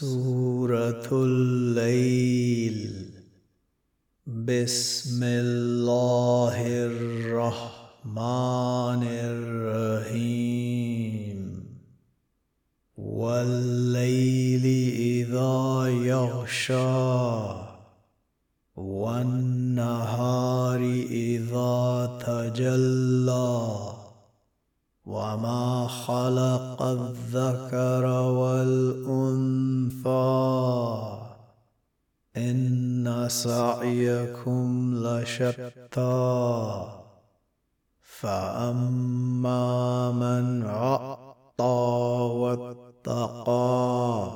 سورة الليل. بسم الله الرحمن الرحيم. والليل إذا يغشى والنهار إذا تجلى. وما خلق الذكر والأنثى سعيكم لشتى فأما من عطى واتقى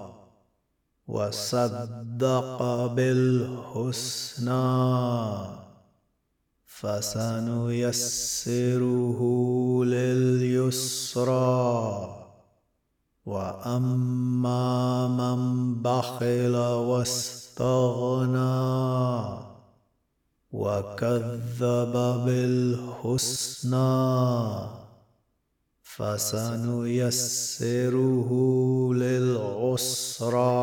وصدق بالحسنى فسنيسره لليسرى. وأما من بخل واستغنى وكذب بالحسنى فسنيسره للعسرى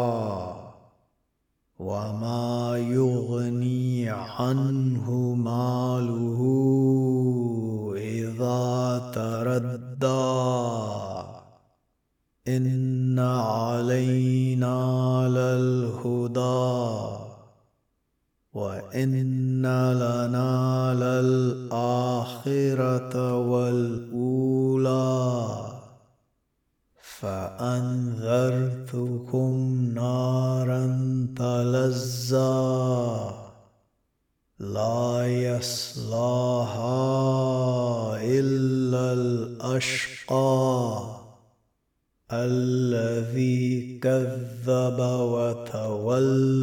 وما يغني عنه ماله إذا تردى إن علينا للهدى وإن لنا للاخره والأولى فأنذرتكم نارا تلزى لا يصلاها إلا الأشقى الذي كذب وتولى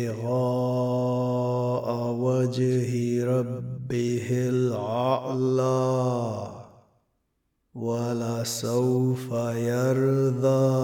وجه ربه الأعلى ولسوف يرضى.